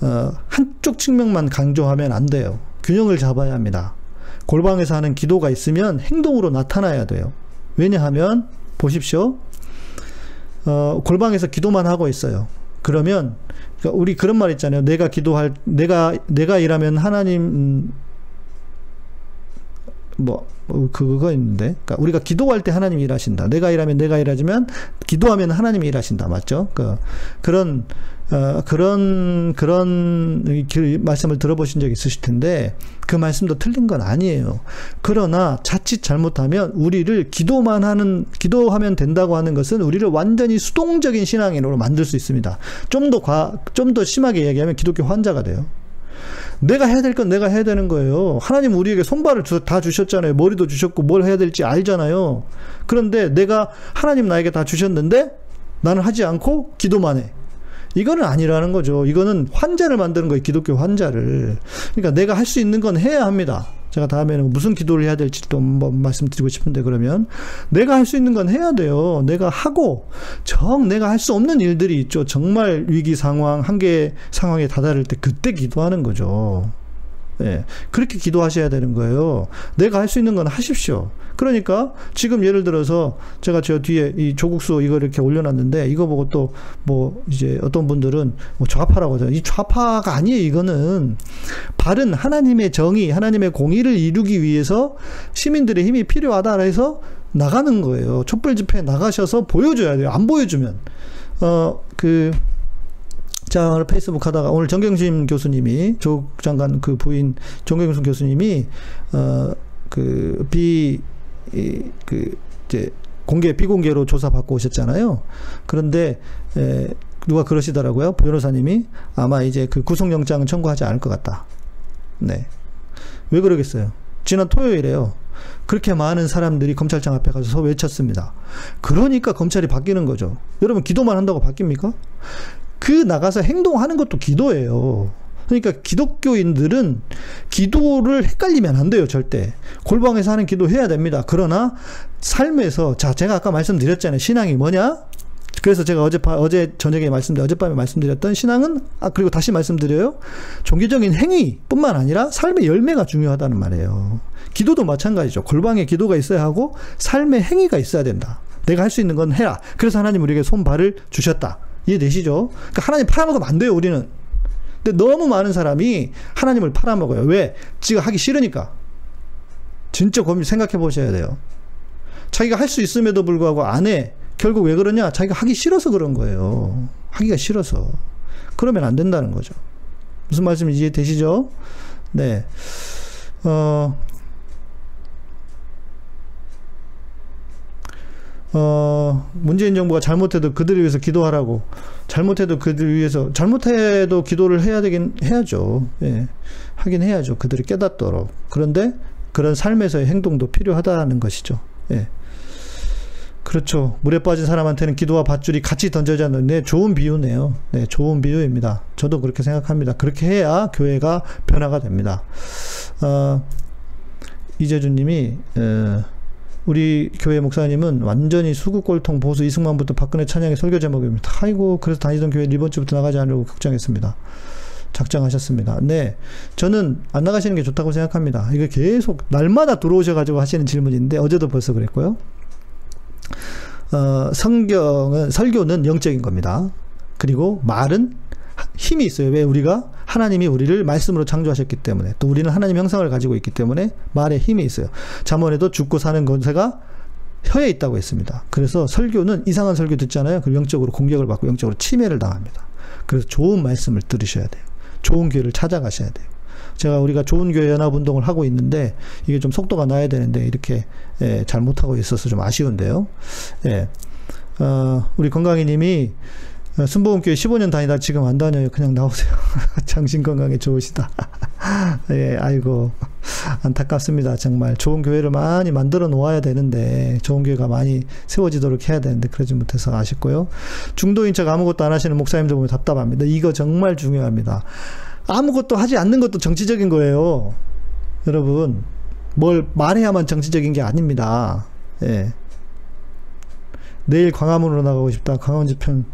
어, 한쪽 측면만 강조하면 안 돼요. 균형을 잡아야 합니다. 골방에서 하는 기도가 있으면 행동으로 나타나야 돼요. 왜냐하면 보십시오. 어, 골방에서 기도만 하고 있어요. 그러면 그러니까 우리 그런 말 있잖아요. 내가 기도할 내가 내가 일하면 하나님 음, 뭐, 뭐 그거 있는데 그러니까 우리가 기도할 때 하나님이 일하신다. 내가 일하면 내가 일하지만 기도하면 하나님이 일하신다. 맞죠? 그 그런 어, 그런 그런 그 말씀을 들어보신 적 있으실 텐데 그 말씀도 틀린 건 아니에요. 그러나 자칫 잘못하면 우리를 기도만 하는 기도하면 된다고 하는 것은 우리를 완전히 수동적인 신앙인으로 만들 수 있습니다. 좀 더 과 좀 더 심하게 얘기하면 기독교 환자가 돼요. 내가 해야 될 건 내가 해야 되는 거예요. 하나님 우리에게 손발을 다 주셨잖아요. 머리도 주셨고 뭘 해야 될지 알잖아요. 그런데 내가 하나님 나에게 다 주셨는데 나는 하지 않고 기도만 해. 이거는 아니라는 거죠. 이거는 환자를 만드는 거예요. 기독교 환자를. 그러니까 내가 할 수 있는 건 해야 합니다. 제가 다음에는 무슨 기도를 해야 될지 또 한번 말씀드리고 싶은데 그러면 내가 할 수 있는 건 해야 돼요. 내가 하고 정 내가 할 수 없는 일들이 있죠. 정말 위기 상황, 한계 상황에 다다를 때 그때 기도하는 거죠. 예. 그렇게 기도하셔야 되는 거예요. 내가 할 수 있는 건 하십시오. 그러니까 지금 예를 들어서 제가 저 뒤에 이 조국수 이거 이렇게 올려놨는데 이거 보고 또 뭐 이제 어떤 분들은 뭐 좌파라고 하잖아요. 이 좌파가 아니에요. 이거는 바른 하나님의 정의, 하나님의 공의를 이루기 위해서 시민들의 힘이 필요하다 해서 나가는 거예요. 촛불 집회에 나가셔서 보여줘야 돼요. 안 보여주면 어 그 자, 오늘 페이스북 하다가 오늘 정경심 교수님이 조국 장관 그 부인 정경심 교수님이 어그 비그 이제 공개 비공개로 조사 받고 오셨잖아요. 그런데 에, 누가 그러시더라고요. 변호사님이 아마 이제 그 구속영장은 청구하지 않을 것 같다. 네. 왜 그러겠어요? 지난 토요일에요. 그렇게 많은 사람들이 검찰청 앞에 가서 외쳤습니다. 그러니까 검찰이 바뀌는 거죠. 여러분 기도만 한다고 바뀝니까? 그 나가서 행동하는 것도 기도예요. 그러니까 기독교인들은 기도를 헷갈리면 안 돼요, 절대. 골방에서 하는 기도 해야 됩니다. 그러나 삶에서 자, 제가 아까 말씀드렸잖아요. 신앙이 뭐냐? 그래서 제가 어제 어제 저녁에 말씀드 어젯밤에 말씀드렸던 신앙은 아 그리고 다시 말씀드려요. 종교적인 행위뿐만 아니라 삶의 열매가 중요하다는 말이에요. 기도도 마찬가지죠. 골방에 기도가 있어야 하고 삶의 행위가 있어야 된다. 내가 할 수 있는 건 해라. 그래서 하나님 우리에게 손발을 주셨다. 이해되시죠? 그러니까 하나님 팔아먹으면 안 돼요, 우리는. 근데 너무 많은 사람이 하나님을 팔아먹어요. 왜? 지가 하기 싫으니까. 진짜 고민 생각해 보셔야 돼요. 자기가 할 수 있음에도 불구하고 안 해. 결국 왜 그러냐? 자기가 하기 싫어서 그런 거예요. 하기가 싫어서. 그러면 안 된다는 거죠. 무슨 말씀인지 이해되시죠? 네. 어, 어, 문재인 정부가 잘못해도 그들을 위해서 기도하라고. 잘못해도 그들을 위해서, 잘못해도 기도를 해야 되긴 해야죠. 예. 하긴 해야죠. 그들이 깨닫도록. 그런데 그런 삶에서의 행동도 필요하다는 것이죠. 예. 그렇죠. 물에 빠진 사람한테는 기도와 밧줄이 같이 던져져 있는데 좋은 비유네요. 네, 좋은 비유입니다. 저도 그렇게 생각합니다. 그렇게 해야 교회가 변화가 됩니다. 어, 이재준 님이, 어, 우리 교회 목사님은 완전히 수국골통 보수 이승만부터 박근혜 찬양의 설교 제목입니다. 아이고 그래서 다니던 교회 이번 주부터 나가지 않으려고 걱정했습니다. 작정하셨습니다. 네. 저는 안 나가시는 게 좋다고 생각합니다. 이거 계속 날마다 들어오셔가지고 하시는 질문인데 어제도 벌써 그랬고요. 어, 성경은, 설교는 영적인 겁니다. 그리고 말은 힘이 있어요. 왜 우리가 하나님이 우리를 말씀으로 창조하셨기 때문에 또 우리는 하나님 형상을 가지고 있기 때문에 말에 힘이 있어요. 잠언에도 죽고 사는 권세가 혀에 있다고 했습니다. 그래서 설교는 이상한 설교 듣잖아요. 그 영적으로 공격을 받고 영적으로 침해를 당합니다. 그래서 좋은 말씀을 들으셔야 돼요. 좋은 교회를 찾아가셔야 돼요. 제가 우리가 좋은 교회 연합 운동을 하고 있는데 이게 좀 속도가 나야 되는데 이렇게 예, 잘 못하고 있어서 좀 아쉬운데요. 예. 어, 우리 건강이님이 순복음교회 15년 다니다 지금 안 다녀요. 그냥 나오세요. <laughs> 정신 건강에 좋으시다. <laughs> 예, 아이고 안타깝습니다. 정말 좋은 교회를 많이 만들어 놓아야 되는데 좋은 교회가 많이 세워지도록 해야 되는데 그러지 못해서 아쉽고요. 중도인 척 아무것도 안 하시는 목사님들 보면 답답합니다. 이거 정말 중요합니다. 아무것도 하지 않는 것도 정치적인 거예요. 여러분 뭘 말해야만 정치적인 게 아닙니다. 예. 내일 광화문으로 나가고 싶다. 광화문 집행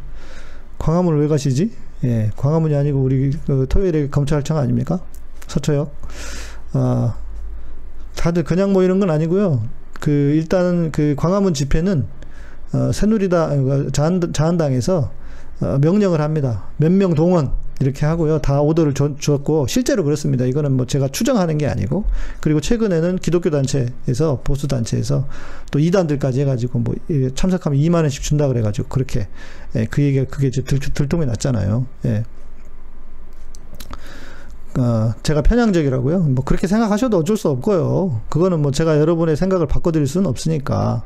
광화문을 왜 가시지? 예, 광화문이 아니고 우리 그 토요일에 검찰청 아닙니까? 서초역. 아, 다들 그냥 모이는 건 아니고요. 그 일단은 그 광화문 집회는 어, 새누리당 자한, 자한당에서 어, 명령을 합니다. 몇 명 동원. 이렇게 하고요. 다 오더를 줘, 주었고 실제로 그렇습니다. 이거는 뭐 제가 추정하는 게 아니고 그리고 최근에는 기독교 단체에서 보수 단체에서 또 이단들까지 해가지고 뭐 참석하면 2만 원씩 준다 그래가지고 그렇게 예, 그 얘기가 그게 이제 들, 들통이 났잖아요. 예. 어, 제가 편향적이라고요? 뭐 그렇게 생각하셔도 어쩔 수 없고요. 그거는 뭐 제가 여러분의 생각을 바꿔드릴 수는 없으니까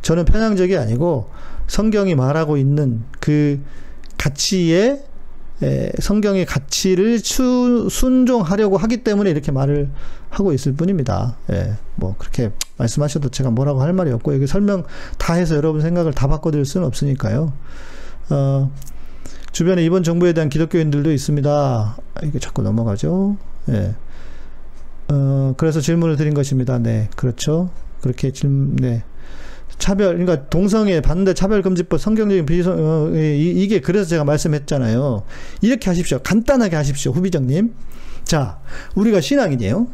저는 편향적이 아니고 성경이 말하고 있는 그 가치에 에, 성경의 가치를 추, 순종하려고 하기 때문에 이렇게 말을 하고 있을 뿐입니다. 예, 뭐 그렇게 말씀하셔도 제가 뭐라고 할 말이 없고 여기 설명 다 해서 여러분 생각을 다 바꿔드릴 수는 없으니까요. 어, 주변에 이번 정부에 대한 기독교인들도 있습니다. 아, 이게 자꾸 넘어가죠. 예. 어, 그래서 질문을 드린 것입니다. 네, 그렇죠. 그렇게 질문, 네. 차별, 그러니까 동성애 반대 차별금지법 성경적인 비성, 어, 이, 게 그래서 제가 말씀했잖아요. 이렇게 하십시오. 간단하게 하십시오. 후비정님. 자, 우리가 신앙이에요.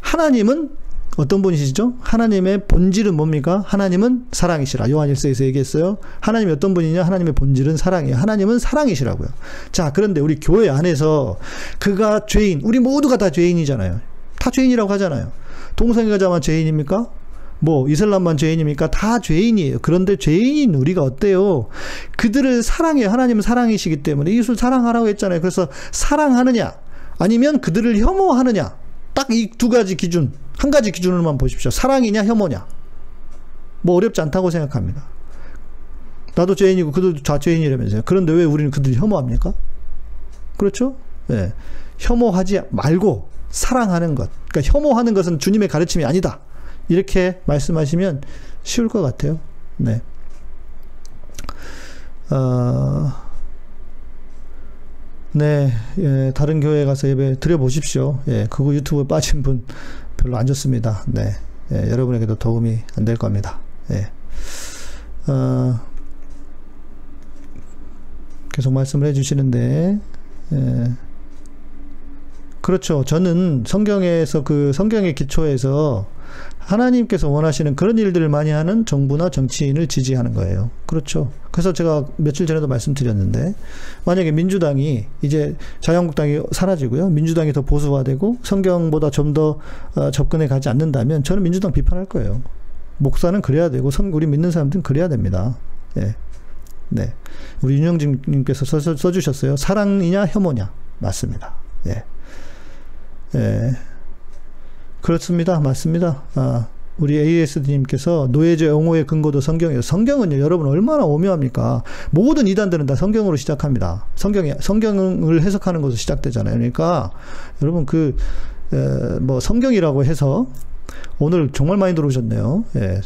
하나님은 어떤 분이시죠? 하나님의 본질은 뭡니까? 하나님은 사랑이시라. 요한일서에서 얘기했어요. 하나님이 어떤 분이냐? 하나님의 본질은 사랑이에요. 하나님은 사랑이시라고요. 자, 그런데 우리 교회 안에서 그가 죄인, 우리 모두가 다 죄인이잖아요. 다 죄인이라고 하잖아요. 동성애자만 죄인입니까? 뭐 이슬람만 죄인입니까? 다 죄인이에요. 그런데 죄인인 우리가 어때요? 그들을 사랑해 하나님은 사랑이시기 때문에 이웃을 사랑하라고 했잖아요. 그래서 사랑하느냐 아니면 그들을 혐오하느냐 딱 이 두 가지 기준 한 가지 기준으로만 보십시오. 사랑이냐 혐오냐. 뭐 어렵지 않다고 생각합니다. 나도 죄인이고 그들도 다 죄인이라면서요. 그런데 왜 우리는 그들을 혐오합니까? 그렇죠? 예. 혐오하지 말고 사랑하는 것. 그러니까 혐오하는 것은 주님의 가르침이 아니다. 이렇게 말씀하시면 쉬울 것 같아요. 네. 어, 네, 예, 다른 교회 가서 예배 드려보십시오. 예, 그거 유튜브에 빠진 분 별로 안 좋습니다. 네. 예, 여러분에게도 도움이 안 될 겁니다. 예. 어, 계속 말씀을 해주시는데, 예. 그렇죠. 저는 성경에서 그 성경의 기초에서 하나님께서 원하시는 그런 일들을 많이 하는 정부나 정치인을 지지하는 거예요. 그렇죠. 그래서 제가 며칠 전에도 말씀드렸는데 만약에 민주당이 이제 자유한국당이 사라지고요. 민주당이 더 보수화되고 성경보다 좀더 어, 접근해 가지 않는다면 저는 민주당 비판할 거예요. 목사는 그래야 되고 성 우리 믿는 사람들은 그래야 됩니다. 예. 네. 우리 윤영진님께서 써, 써주셨어요. 사랑이냐 혐오냐 맞습니다. 예. 예. 그렇습니다. 맞습니다. 아, 우리 ASD님께서 노예제 옹호의 근거도 성경이에요. 성경은요, 여러분 얼마나 오묘합니까? 모든 이단들은 다 성경으로 시작합니다. 성경에, 성경을 해석하는 것으로 시작되잖아요. 그러니까, 여러분 그, 에, 뭐 성경이라고 해서 오늘 정말 많이 들어오셨네요. 예.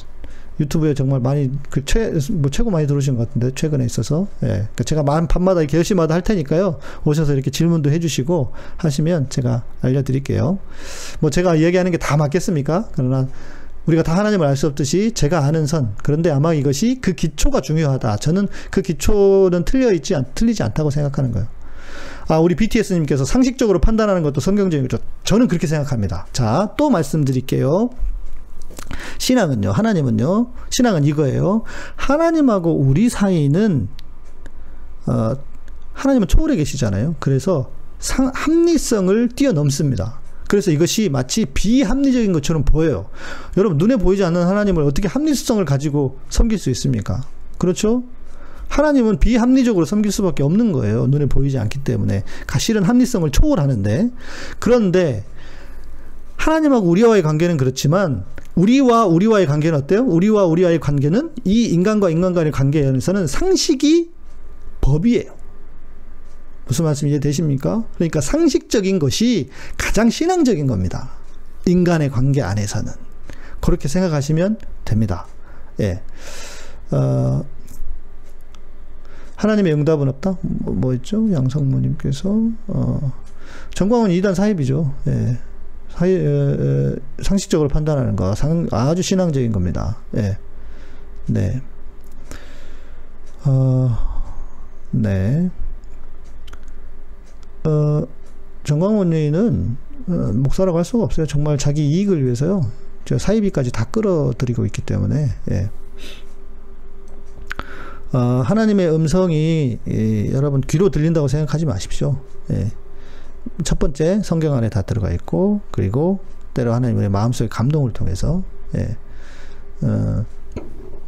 유튜브에 정말 많이 그 최 뭐 최고 많이 들어오신 것 같은데 최근에 있어서 예 그러니까 제가 만 밤마다 열시마다 할 테니까요 오셔서 이렇게 질문도 해주시고 하시면 제가 알려드릴게요 뭐 제가 얘기하는 게 다 맞겠습니까 그러나 우리가 다 하나님을 알 수 없듯이 제가 아는 선 그런데 아마 이것이 그 기초가 중요하다 저는 그 기초는 틀려 있지 않, 틀리지 않다고 생각하는 거예요. 아, 우리 BTS님께서 상식적으로 판단하는 것도 성경적인 거죠. 저는 그렇게 생각합니다. 자, 또 말씀드릴게요. 신앙은요, 하나님은요, 신앙은 이거예요. 하나님하고 우리 사이는, 어, 하나님은 초월해 계시잖아요. 그래서 상, 합리성을 뛰어넘습니다. 그래서 이것이 마치 비합리적인 것처럼 보여요. 여러분, 눈에 보이지 않는 하나님을 어떻게 합리성을 가지고 섬길 수 있습니까? 그렇죠? 하나님은 비합리적으로 섬길 수밖에 없는 거예요. 눈에 보이지 않기 때문에. 실은 합리성을 초월하는데. 그런데 하나님하고 우리와의 관계는 그렇지만 우리와 우리와의 관계는 어때요? 우리와 우리와의 관계는 이 인간과 인간 간의 관계에서는 상식이 법이에요. 무슨 말씀 이해되십니까? 그러니까 상식적인 것이 가장 신앙적인 겁니다. 인간의 관계 안에서는. 그렇게 생각하시면 됩니다. 예. 어, 하나님의 응답은 없다? 뭐, 뭐 있죠? 양성모님께서, 어, 정광훈 2단 사입이죠. 예. 사회, 에, 상식적으로 판단하는 거 상, 아주 신앙적인 겁니다. 예. 네. 어, 네. 어, 정광훈 의원은 어, 목사라고 할 수가 없어요. 정말 자기 이익을 위해서요. 저 사이비까지 다 끌어들이고 있기 때문에, 예. 어, 하나님의 음성이 예, 여러분 귀로 들린다고 생각하지 마십시오. 예. 첫 번째 성경 안에 다 들어가 있고 그리고 때로 하나님의 마음속의 감동을 통해서 예. 어,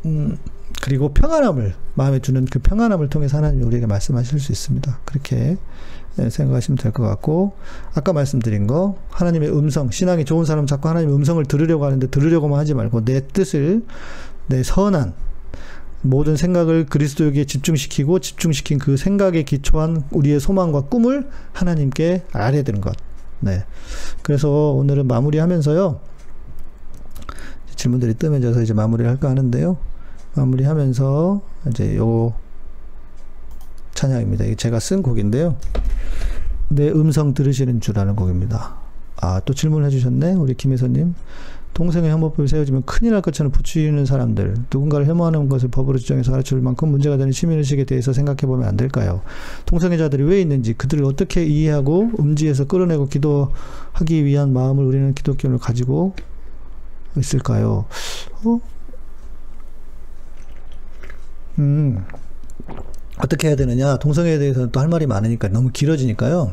음, 그리고 평안함을 마음에 주는 그 평안함을 통해서 하나님이 우리에게 말씀하실 수 있습니다. 그렇게 예, 생각하시면 될 것 같고 아까 말씀드린 거 하나님의 음성 신앙이 좋은 사람 자꾸 하나님의 음성을 들으려고 하는데 들으려고만 하지 말고 내 뜻을 내 선한 모든 생각을 그리스도에게 집중시키고 집중시킨 그 생각에 기초한 우리의 소망과 꿈을 하나님께 알아야 되는 것. 네. 그래서 오늘은 마무리하면서요. 질문들이 뜨면져서 이제 마무리를 할까 하는데요. 마무리하면서 이제 요 찬양입니다. 제가 쓴 곡인데요. 내 음성 들으시는 주라는 곡입니다. 아, 또 질문해 주셨네. 우리 김혜선님. 동생의 혐오법이 세워지면 큰일 날 것처럼 부추기는 사람들, 누군가를 혐오하는 것을 법으로 지정해서 가르칠 만큼 문제가 되는 시민의식에 대해서 생각해 보면 안 될까요? 동성애자들이 왜 있는지, 그들을 어떻게 이해하고 음지에서 끌어내고 기도하기 위한 마음을 우리는 기독교를 가지고 있을까요? 어? 음, 어떻게 해야 되느냐? 동성애에 대해서는 또 할 말이 많으니까 너무 길어지니까요.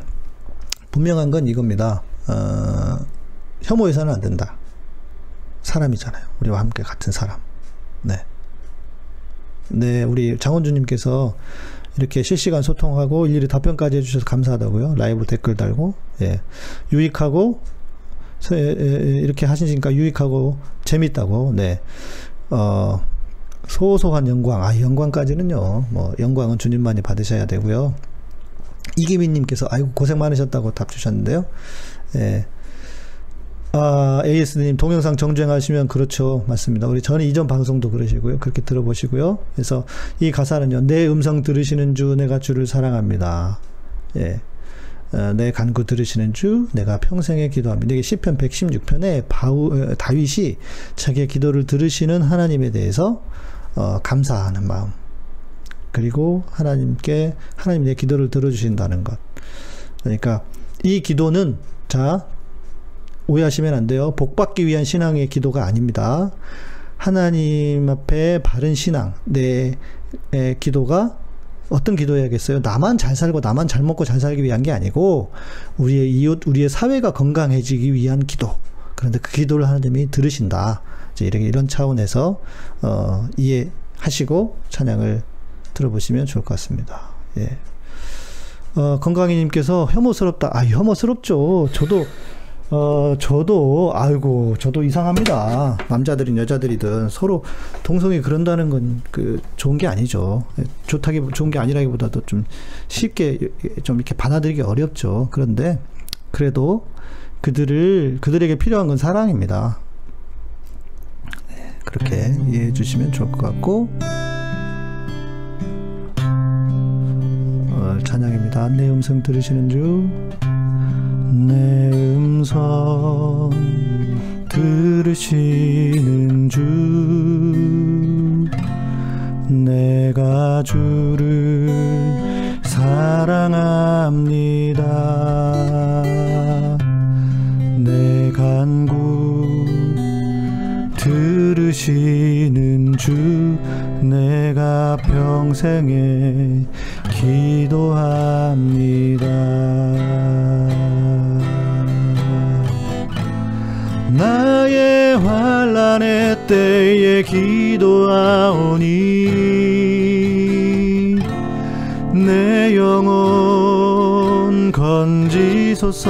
분명한 건 이겁니다. 어, 혐오해서는 안 된다. 사람이잖아요. 우리와 함께 같은 사람. 네. 네, 우리 장원주님께서 이렇게 실시간 소통하고 일일이 답변까지 해주셔서 감사하다고요. 라이브 댓글 달고, 예. 유익하고, 이렇게 하시니까 유익하고 재밌다고, 네. 어, 소소한 영광, 아, 영광까지는요, 뭐, 영광은 주님만이 받으셔야 되고요. 이기민님께서, 아이고, 고생 많으셨다고 답 주셨는데요. 예. 아, AS님 동영상 정주행하시면 그렇죠. 맞습니다. 우리 전에 이전 방송도 그러시고요. 그렇게 들어보시고요. 그래서 이 가사는요. 내 음성 들으시는 주 내가 주를 사랑합니다. 예. 어, 내 간구 들으시는 주 내가 평생에 기도합니다. 이게 시편 116편에 바우 어, 다윗이 자기의 기도를 들으시는 하나님에 대해서 어, 감사하는 마음. 그리고 하나님께 하나님 내 기도를 들어주신다는 것. 그러니까 이 기도는 자 오해하시면 안 돼요. 복 받기 위한 신앙의 기도가 아닙니다. 하나님 앞에 바른 신앙, 내 기도가 어떤 기도해야겠어요? 나만 잘 살고 나만 잘 먹고 잘 살기 위한 게 아니고 우리의 이웃, 우리의 사회가 건강해지기 위한 기도. 그런데 그 기도를 하나님이 들으신다. 이제 이런 이런 차원에서 어, 이해하시고 찬양을 들어보시면 좋을 것 같습니다. 예. 어, 건강이님께서 혐오스럽다. 아, 혐오스럽죠. 저도 어, 저도, 아이고, 저도 이상합니다. 남자들인 여자들이든 서로 동성이 그런다는 건 그 좋은 게 아니죠. 좋다기, 좋은 게 아니라기보다도 좀 쉽게 좀 이렇게 받아들이기 어렵죠. 그런데 그래도 그들을, 그들에게 필요한 건 사랑입니다. 네, 그렇게 이해해 주시면 좋을 것 같고, 어, 찬양입니다. 내 음성 들으시는 중. 내 음성 들으시는 주 내가 주를 사랑합니다. 내 간구 들으시는 주 내가 평생에 기도합니다 때에 기도하오니 내 영혼 건지소서.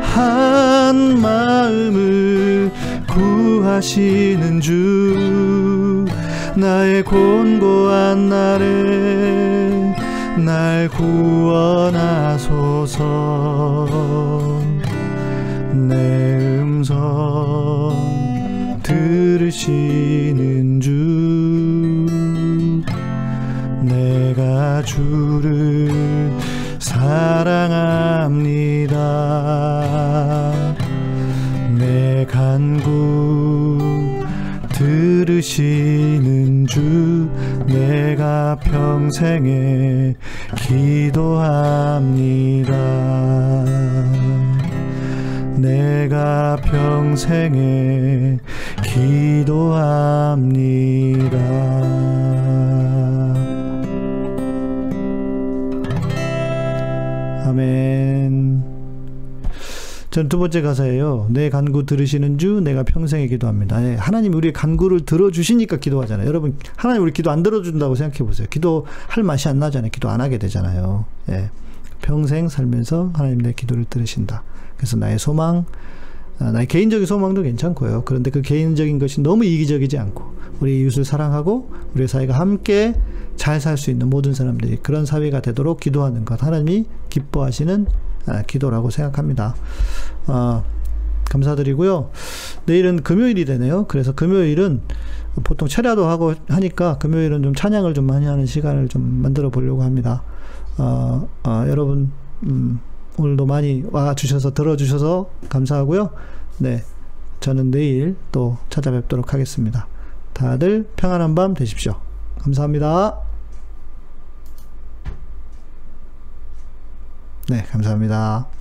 한 마음을 구하시는 주 나의 곤고한 날에 날 구원하소서 내 음성 들으시는 주 내가 주를 사랑합니다 내 간구 들으시는 주 내가 평생에 기도합니다. 내가 평생에 기도합니다. 아멘. 전 두 번째 가사예요. 내 간구 들으시는 주 내가 평생에 기도합니다. 예, 하나님 우리 간구를 들어주시니까 기도하잖아요. 여러분 하나님 우리 기도 안 들어준다고 생각해 보세요. 기도할 맛이 안 나잖아요. 기도 안 하게 되잖아요. 예, 평생 살면서 하나님 내 기도를 들으신다. 그래서 나의 소망, 아, 나의 개인적인 소망도 괜찮고요. 그런데 그 개인적인 것이 너무 이기적이지 않고 우리 이웃을 사랑하고 우리 사회가 함께 잘 살 수 있는 모든 사람들이 그런 사회가 되도록 기도하는 것 하나님이 기뻐하시는 아, 기도라고 생각합니다. 아, 감사드리고요. 내일은 금요일이 되네요. 그래서 금요일은 보통 철야도 하고 하니까 금요일은 좀 찬양을 좀 많이 하는 시간을 좀 만들어 보려고 합니다. 어, 어, 여러분 음, 오늘도 많이 와 주셔서 들어 주셔서 감사하고요. 네, 저는 내일 또 찾아뵙도록 하겠습니다. 다들 평안한 밤 되십시오. 감사합니다. 네, 감사합니다.